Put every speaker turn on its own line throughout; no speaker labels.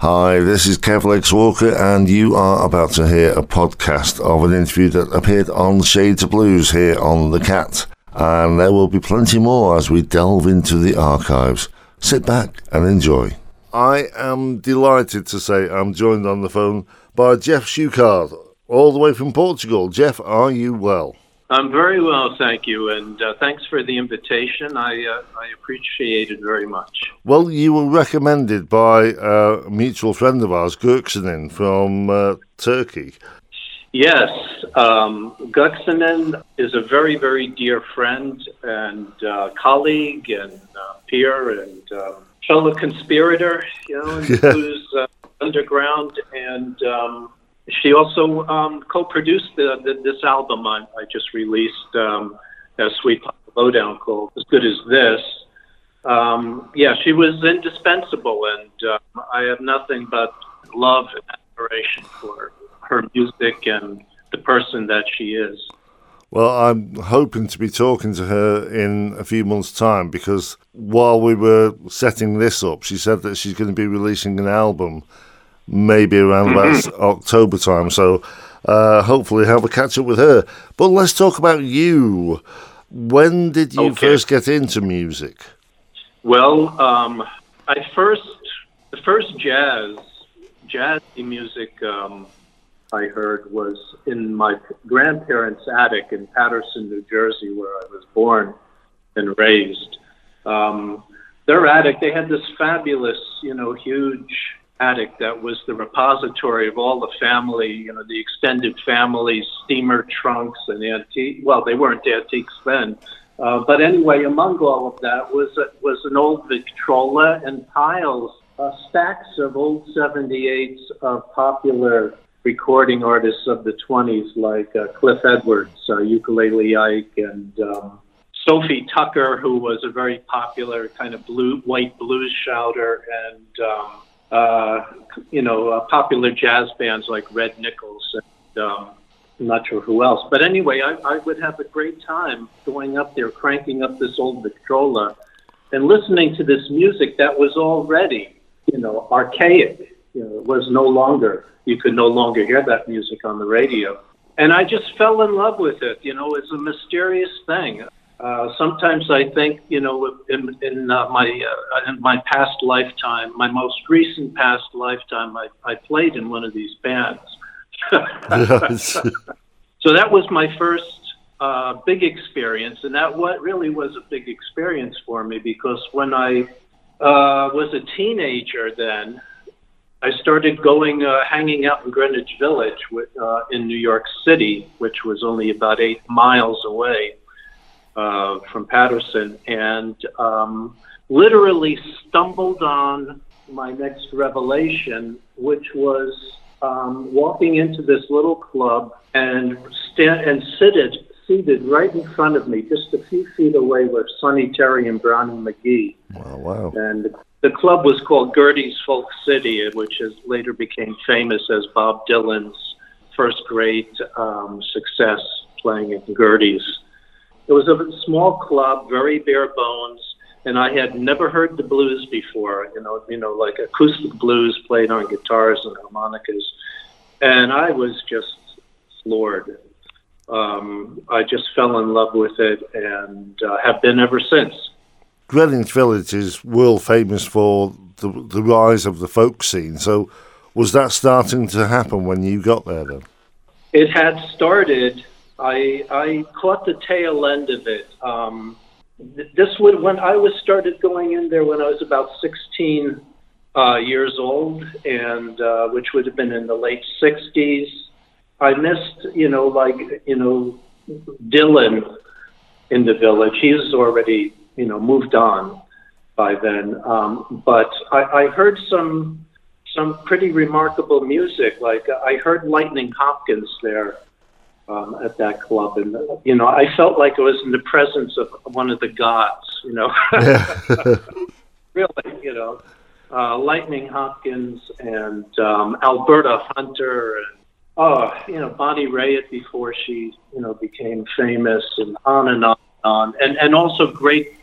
Hi, this is Kev Legs Walker, and you are about to hear a podcast of an interview that appeared on Shades of Blues here on The Cat. And there will be plenty more as we delve into the archives. Sit back and enjoy. I am delighted to say I'm joined on the phone by Jeff Shucard, all the way from Portugal. Jeff, are you well?
I'm very well, thank you, and uh, thanks for the invitation. I uh, I appreciate it very much.
Well, you were recommended by uh, a mutual friend of ours, Gökçenen from uh, Turkey.
Yes, um, is a very very dear friend and uh, colleague and uh, peer and fellow conspirator, you know, yeah. blues underground and. Um, she also um, co-produced the, the, this album I, I just released, um, a Sweet Lowdown called "As Good as This." Um, yeah, she was indispensable, and uh, I have nothing but love and admiration for her music and the person that she is.
Well, I'm hoping to be talking to her in a few months' time because while we were setting this up, she said that she's going to be releasing an album maybe around about mm-hmm. October time. So uh, hopefully have a catch up with her. But let's talk about you. When did you okay. first get into music?
Well, um, I first the first jazz jazzy music um, I heard was in my grandparents' attic in Paterson, New Jersey, where I was born and raised. Um, their attic, they had this fabulous, you know, huge attic that was the repository of all the family, you know, the extended family steamer trunks and antique. Well, they weren't antiques then, uh, but anyway, among all of that was was an old Victrola and piles, uh, stacks of old 78s of popular recording artists of the 20s like uh, Cliff Edwards, uh, Ukulele Ike, and um, Sophie Tucker, who was a very popular kind of blue white blues shouter, and um, uh, you know, uh, popular jazz bands like Red Nichols and um, I'm not sure who else. But anyway, I, I would have a great time going up there, cranking up this old Victrola and listening to this music that was already, you know, archaic. You know, it was no longer, you could no longer hear that music on the radio. And I just fell in love with it. You know, it's a mysterious thing. Uh, sometimes I think, you know, in, in uh, my uh, in my past lifetime, my most recent past lifetime, I, I played in one of these bands. so that was my first uh, big experience, and that what really was a big experience for me because when I uh, was a teenager, then I started going uh, hanging out in Greenwich Village with, uh, in New York City, which was only about eight miles away uh, from Paterson, and um, literally stumbled on my next revelation, which was um, walking into this little club and stand and seated seated right in front of me, just a few feet away, were Sonny Terry and Brownie McGhee.
Wow! Wow!
And the club was called Gerde's Folk City, which has later became famous as Bob Dylan's first great um, success playing at Gerde's. It was a small club, very bare bones, and I had never heard the blues before. You know, you know, like acoustic blues played on guitars and harmonicas, and I was just floored. Um, I just fell in love with it and uh, have been ever since.
Greenwich Village is world famous for the, the rise of the folk scene. So, was that starting to happen when you got there then?
It had started I I caught the tail end of it. Um, this would when I was started going in there when I was about 16 uh, years old, and uh, which would have been in the late 60s. I missed, you know, like you know, Dylan in the village. He's already, you know, moved on by then. Um, but I, I heard some some pretty remarkable music. Like I heard Lightning Hopkins there um, at that club, and you know, I felt like I was in the presence of one of the gods. You know, really, you know, uh, Lightning Hopkins and um, Alberta Hunter, and oh, you know, Bonnie Raitt before she, you know, became famous, and on and on and on, and and also great.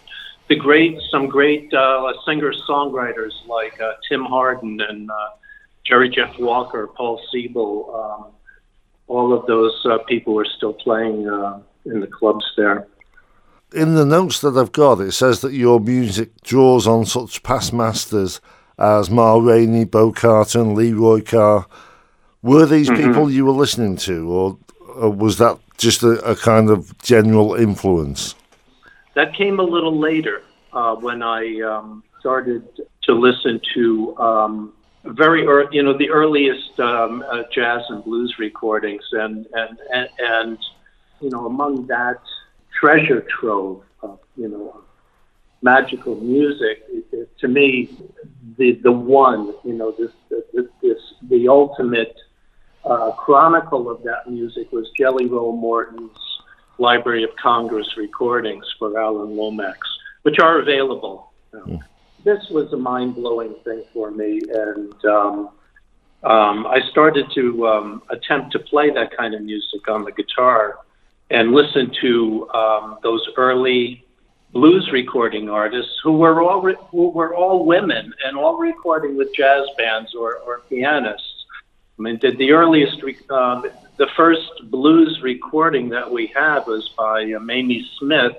The great, some great uh, singer-songwriters like uh, Tim Hardin and uh, Jerry Jeff Walker, Paul Siebel, um, all of those uh, people were still playing uh, in the clubs there.
In the notes that I've got, it says that your music draws on such past masters as Ma Rainey, Bo Carter, Leroy Carr. Were these mm-hmm. people you were listening to, or, or was that just a, a, kind of general influence?
That came a little later uh, when I um, started to listen to um, very early, you know, the earliest um, uh, jazz and blues recordings, and, and and and you know, among that treasure trove of you know magical music, it, it, to me, the the one, you know, this this, this the ultimate uh, chronicle of that music was Jelly Roll Morton's Library of Congress recordings for Alan Lomax, which are available. Mm. This was a mind blowing thing for me, and um, um, I started to um, attempt to play that kind of music on the guitar and listen to um, those early blues recording artists who were all re- who were all women and all recording with jazz bands or, or pianists. I mean, the, the earliest, uh, the first blues recording that we have was by uh, Mamie Smith.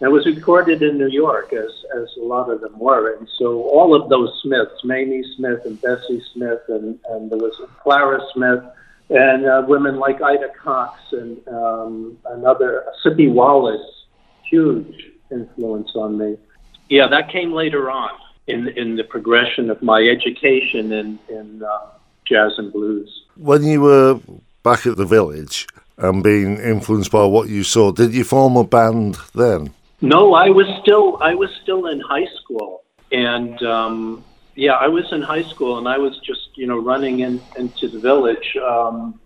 It was recorded in New York, as as a lot of them were, and so all of those Smiths, Mamie Smith and Bessie Smith, and and there was Clara Smith, and uh, women like Ida Cox and um, another Sippie Wallace, huge influence on me. Yeah, that came later on in in the progression of my education in in uh, jazz and blues.
When you were back at the village and being influenced by what you saw, did you form a band then?
No, I was still I was still in high school, and um, yeah, I was in high school, and I was just you know running in, into the village, um,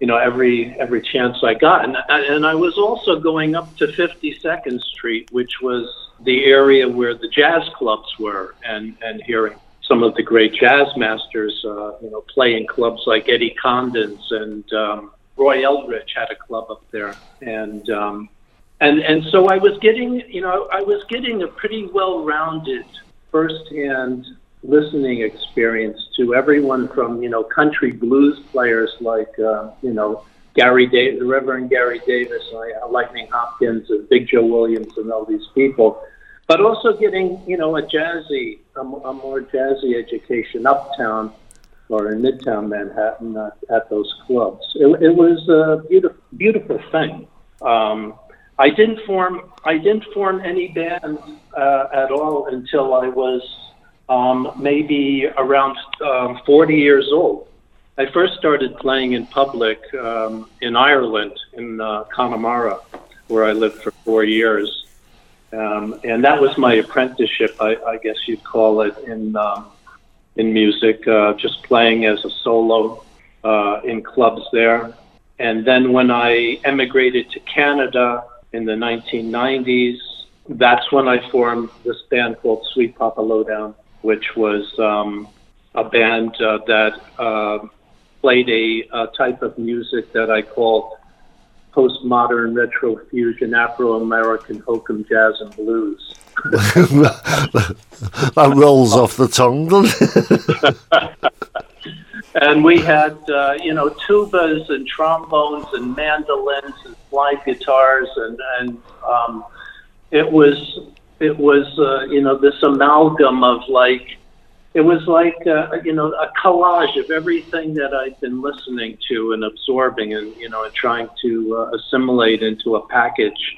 you know every every chance I got, and and I was also going up to Fifty Second Street, which was the area where the jazz clubs were, and and hearing some of the great jazz masters, uh, you know, play in clubs like Eddie Condon's and um, Roy Eldridge had a club up there, and um, and and so I was getting, you know, I was getting a pretty well-rounded firsthand listening experience to everyone from you know country blues players like uh, you know Gary Davis, the Reverend Gary Davis, uh, Lightning Hopkins, and Big Joe Williams, and all these people but also getting you know a jazzy, a, a more jazzy education uptown or in Midtown Manhattan uh, at those clubs. It, it, was a beautiful, beautiful thing. Um, I didn't form I didn't form any band uh, at all until I was um, maybe around um, 40 years old. I first started playing in public um, in Ireland, in uh, Connemara, where I lived for four years. Um, and that was my apprenticeship, I, I guess you'd call it, in um, in music, uh, just playing as a solo uh, in clubs there. And then when I emigrated to Canada in the 1990s, that's when I formed this band called Sweet Papa Lowdown, which was um, a band uh, that uh, played a, a type of music that I called postmodern retro fusion Afro American hokum jazz and blues.
that rolls off the tongue,
and we had, uh, you know, tubas and trombones and mandolins and slide guitars, and and um, it was it was uh, you know this amalgam of like it was like uh, you know a collage of everything that I'd been listening to and absorbing and you know and trying to uh, assimilate into a package.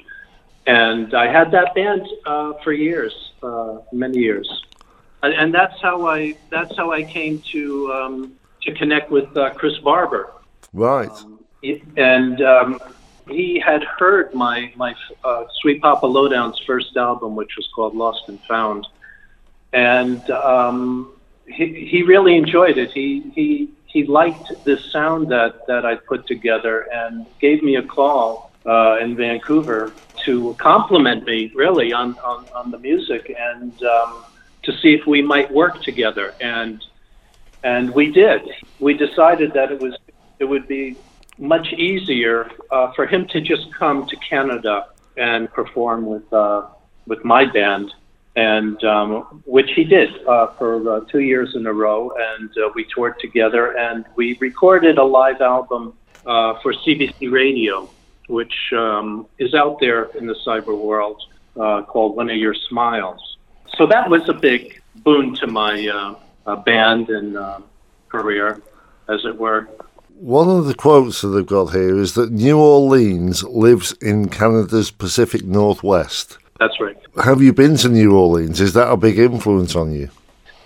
And I had that band uh, for years, uh, many years, and, and, that's how I that's how I came to um, to connect with uh, Chris Barber.
Right. Um,
and um, he had heard my my uh, Sweet Papa Lowdown's first album, which was called Lost and Found and um, he, he really enjoyed it. He, he, he liked this sound that, that I put together and gave me a call uh, in Vancouver to compliment me really on, on, on the music and um, to see if we might work together. And, and we did. We decided that it was it would be much easier uh, for him to just come to Canada and perform with uh, with my band and um, which he did uh, for uh, two years in a row. And uh, we toured together, and we recorded a live album uh, for CBC Radio, which um, is out there in the cyber world uh, called "One of Your Smiles." So that was a big boon to my uh, band and career, as it were.
One of the quotes that they've got here is that New Orleans lives in Canada's Pacific Northwest.
That's right.
Have you been to New Orleans? Is that a big influence on you?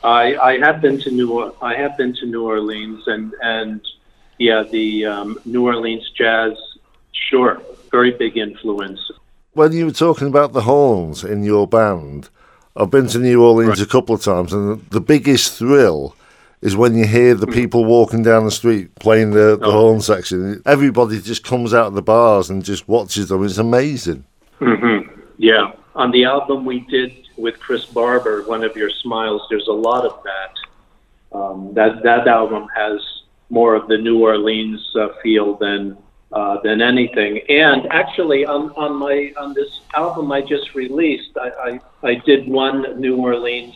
I, I have been to New I have been to New Orleans and and yeah the um, New Orleans jazz sure very big influence.
When you were talking about the horns in your band, I've been to New Orleans right. a couple of times, and the biggest thrill is when you hear the people walking down the street playing the, the oh. horn section. Everybody just comes out of the bars and just watches them. It's amazing.
Mm-hmm. Yeah. On the album we did with Chris Barber, One of Your Smiles, there's a lot of that. Um, that that album has more of the New Orleans uh, feel than uh, than anything. And actually, on, on my on this album I just released, I, I, I did one New Orleans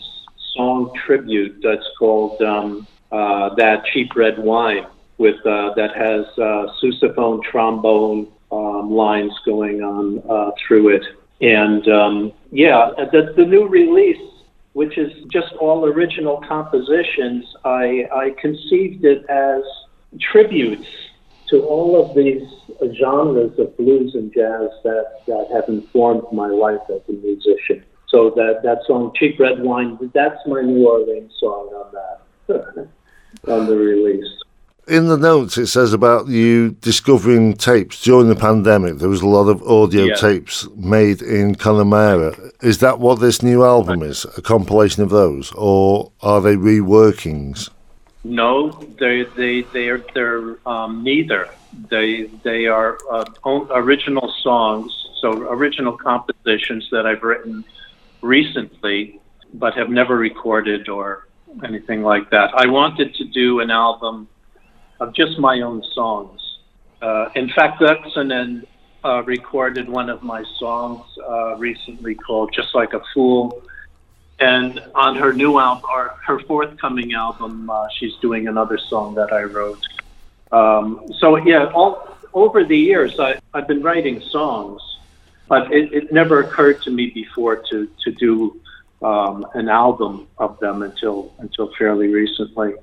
song tribute that's called um, uh, "That Cheap Red Wine," with uh, that has uh, sousaphone, trombone um, lines going on uh, through it, and um, yeah, the, the new release, which is just all original compositions, I, I conceived it as tributes to all of these genres of blues and jazz that, that have informed my life as a musician. So that that song "Cheap Red Wine" that's my New Orleans song on that on the release.
In the notes, it says about you discovering tapes during the pandemic. There was a lot of audio yeah. tapes made in Connemara. Is that what this new album is? A compilation of those, or are they reworkings?
No, they they they are they're um, neither. They they are uh, original songs, so original compositions that I've written recently, but have never recorded or anything like that. I wanted to do an album of just my own songs. Uh, in fact, Gökçenen uh, recorded one of my songs uh, recently called "Just Like a Fool," and on her new album, or her forthcoming album, uh, she's doing another song that I wrote. Um, so yeah, all over the years, I, I've been writing songs but it, it never occurred to me before to to do um, an album of them until until fairly recently.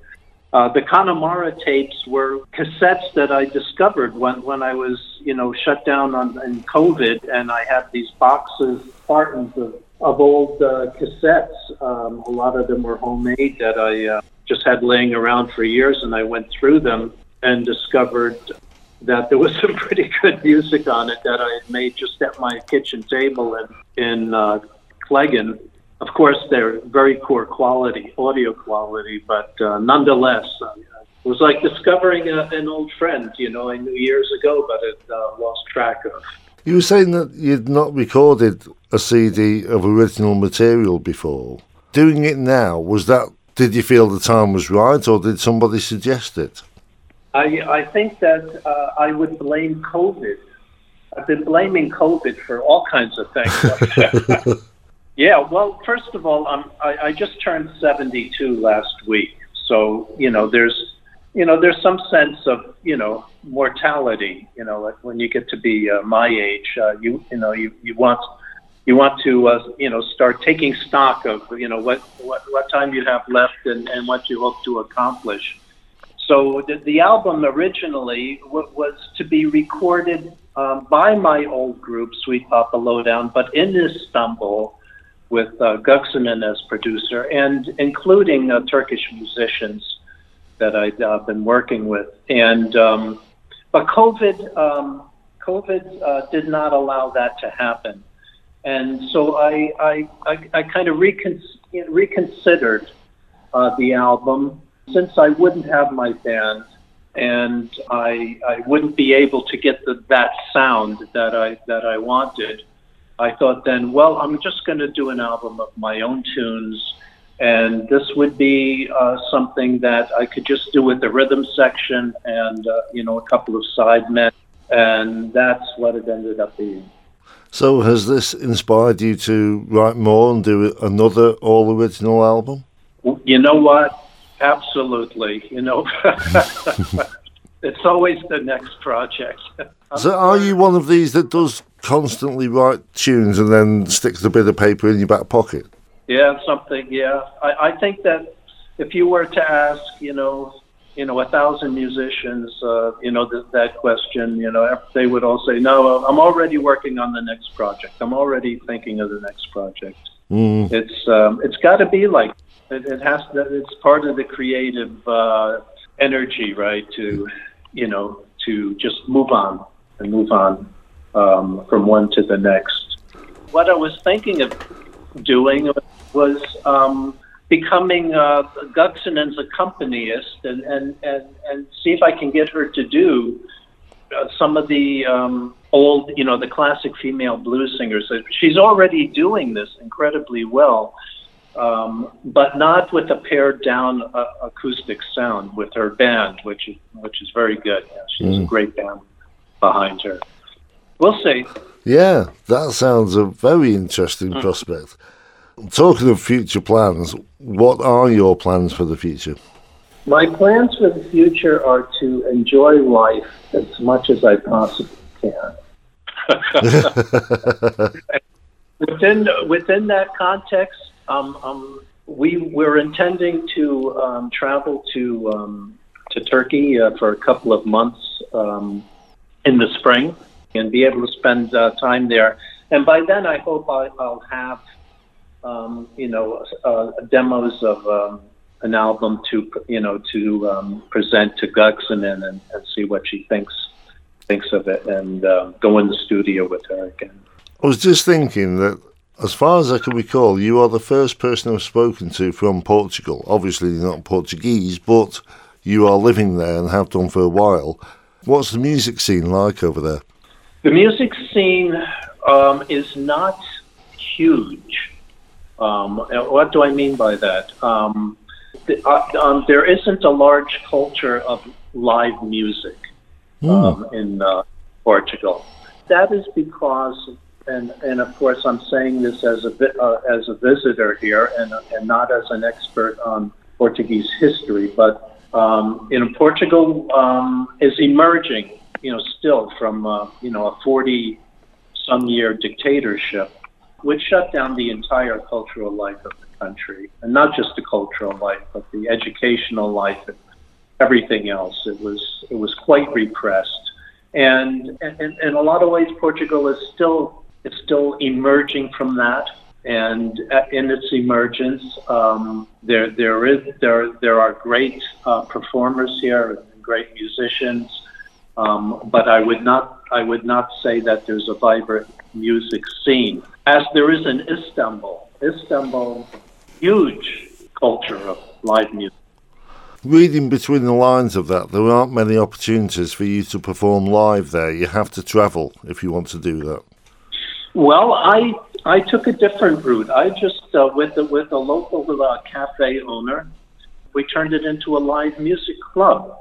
Uh, the Connemara tapes were cassettes that I discovered when, when I was, you know, shut down on in COVID, and I had these boxes, cartons of, of old uh, cassettes. Um, a lot of them were homemade that I uh, just had laying around for years, and I went through them and discovered that there was some pretty good music on it that I had made just at my kitchen table in in uh, Cleggan. Of course, they're very poor quality, audio quality, but uh, nonetheless, uh, it was like discovering a, an old friend. You know, I knew years ago, but it uh, lost track of.
You were saying that you'd not recorded a CD of original material before. Doing it now, was that? Did you feel the time was right, or did somebody suggest it?
I, I think that uh, I would blame COVID. I've been blaming COVID for all kinds of things. yeah, well, first of all, um, I, I just turned 72 last week, so you know, there's, you know, there's some sense of, you know, mortality. You know, like when you get to be uh, my age, uh, you, you know, you, you want, you want to, uh, you know, start taking stock of, you know, what, what, what time you have left and, and what you hope to accomplish. So the, the album originally w- was to be recorded um, by my old group, Sweet Papa Lowdown, but in Istanbul with uh, Gökçenen as producer and including uh, Turkish musicians that i have uh, been working with. And um, but COVID, um, COVID uh, did not allow that to happen, and so I I, I, I kind of recon- reconsidered uh, the album since I wouldn't have my band and I, I wouldn't be able to get the, that sound that I, that I wanted, I thought then, well, I'm just going to do an album of my own tunes. And this would be uh, something that I could just do with the rhythm section and, uh, you know, a couple of side men. And that's what it ended up being.
So, has this inspired you to write more and do another all original album?
You know what? Absolutely. You know, it's always the next project.
so, are you one of these that does constantly write tunes and then sticks a bit of paper in your back pocket?
Yeah, something. Yeah, I, I think that if you were to ask, you know, you know, a thousand musicians, uh, you know, th- that question, you know, they would all say, "No, I'm already working on the next project. I'm already thinking of the next project." Mm. It's um, it's got to be like it, it, has to. It's part of the creative uh, energy, right? To you know, to just move on and move on um, from one to the next. What I was thinking of doing was. Um, becoming uh, Gökçenen's accompanist and, and, and, and see if I can get her to do uh, some of the um, old, you know, the classic female blues singers. She's already doing this incredibly well, um, but not with a pared down uh, acoustic sound with her band, which is, which is very good. Yeah, she's mm. a great band behind her. We'll see.
Yeah, that sounds a very interesting mm. prospect. Talking of future plans, what are your plans for the future?
My plans for the future are to enjoy life as much as I possibly can. within within that context, um, um, we we're intending to um, travel to um, to Turkey uh, for a couple of months um, in the spring and be able to spend uh, time there. And by then, I hope I, will have um, you know, uh, demos of um, an album to, you know, to um, present to Gökçenen and, and see what she thinks thinks of it, and uh, go in the studio with her again.
I was just thinking that, as far as I can recall, you are the first person I've spoken to from Portugal. Obviously, you're not Portuguese, but you are living there and have done for a while. What's the music scene like over there?
The music scene um, is not huge. Um, what do I mean by that? Um, the, uh, um, there isn't a large culture of live music mm. in uh, Portugal. That is because, and, and of course, I'm saying this as a uh, as a visitor here and and not as an expert on Portuguese history, but um, know, Portugal um, is emerging, you know, still from uh, you know a 40 some year dictatorship which shut down the entire cultural life of the country, and not just the cultural life, but the educational life and everything else. It was it was quite repressed, and in, in a lot of ways, Portugal is still is still emerging from that. And in its emergence, um, there there is there there are great uh, performers here, and great musicians. Um, but I would not I would not say that there's a vibrant music scene as there is in Istanbul. Istanbul, huge culture of live music.
Reading between the lines of that, there aren't many opportunities for you to perform live there. You have to travel if you want to do that.
Well, I I took a different route. I just uh, with the, with a local uh, cafe owner, we turned it into a live music club,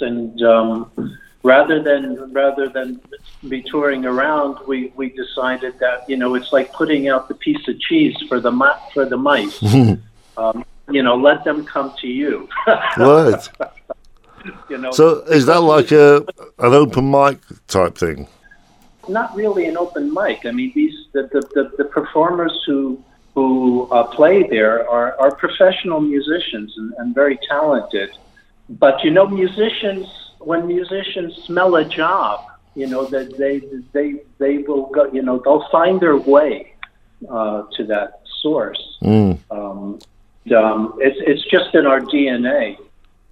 and um, rather than rather than be touring around, we, we decided that you know it's like putting out the piece of cheese for the for the mice. um, you know, let them come to you.
right. you know. So is that like a an open mic type thing?
Not really an open mic. I mean, these the the, the, the performers who who uh, play there are, are professional musicians and, and very talented. But you know, musicians when musicians smell a job, you know that they they they will go, you know, they'll find their way uh, to that source. Mm. Um, um, it's it's just in our DNA,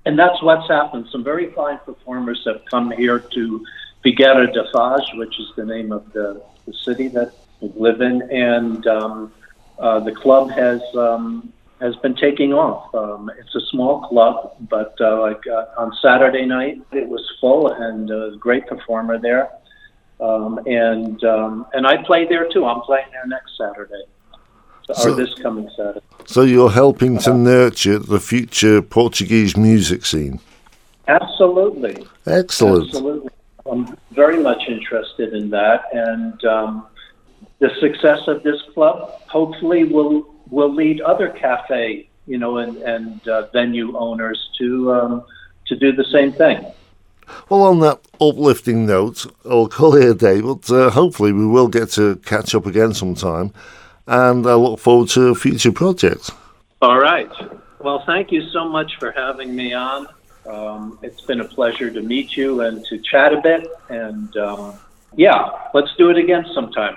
and that's what's happened. Some very fine performers have come here to Figueira da Foz, which is the name of the, the city that we live in, and um, uh, the club has um, has been taking off. Um, it's a small club, but uh, like uh, on Saturday night, it was full and a great performer there. Um, and um, and I play there too. I'm playing there next Saturday, so, or this coming Saturday.
So you're helping to nurture the future Portuguese music scene.
Absolutely.
Excellent.
Absolutely. I'm very much interested in that, and um, the success of this club hopefully will will lead other cafe, you know, and and uh, venue owners to um, to do the same thing.
Well, on that uplifting note, I'll call it a day, but uh, hopefully we will get to catch up again sometime, and I look forward to future projects.
All right. Well, thank you so much for having me on. Um, it's been a pleasure to meet you and to chat a bit. And um, yeah, let's do it again sometime.